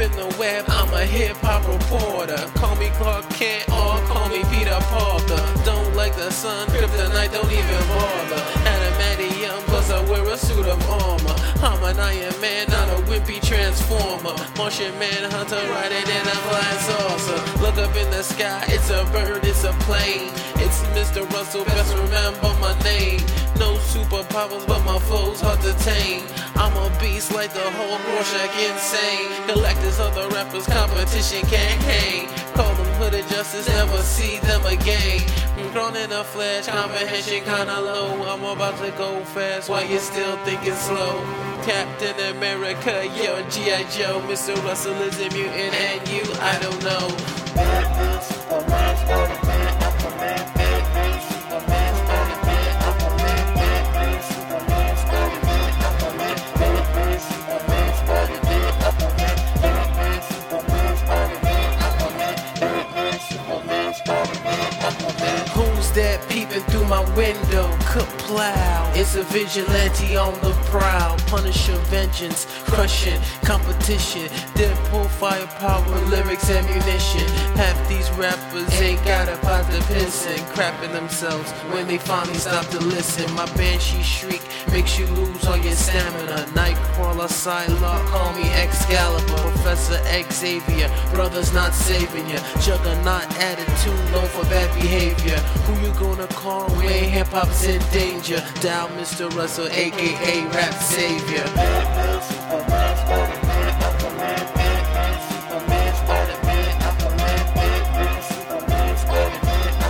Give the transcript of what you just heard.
in the web, I'm a hip hop reporter. Call me Clark Kent or call me Peter Parker. Don't like the sun, kryptonite, don't even bother. Adamantium, plus I wear a suit of armor. I'm an Iron Man, not a wimpy transformer. Martian Manhunter riding in a flying saucer. Look up in the sky, it's a bird, it's a plane. It's Mr. Russell, best remember my name. No superpowers, but my foes hard to tame. I'm beast like the whole Rorschach insane. Collectors, other rappers, competition can't hang. Call them hooded justice, never see them again. Grown in a flash, comprehension kinda low. I'm about to go fast while you're still thinking slow. Captain America, yo, G.I. Joe, Mr. Russell is a mutant, and you, I don't know. Peeping through my window? Kaplow. It's a vigilante on the prowl. Punisher vengeance, crushing competition. Deadpool firepower, lyrics, ammunition. Half these rappers ain't got a pot to piss in. Crapping themselves when they finally stop to listen. My banshee shriek makes you lose all your stamina. Nightcrawler, Psylocke, call me Excalibur. Professor Xavier, brothers not saving ya. Juggernaut attitude known for bad behavior gonna call when hip hop's in danger. Dial Mr. Russell, aka Rap Savior. Batman, Superman, Superman, Superman, Superman, Superman, Superman,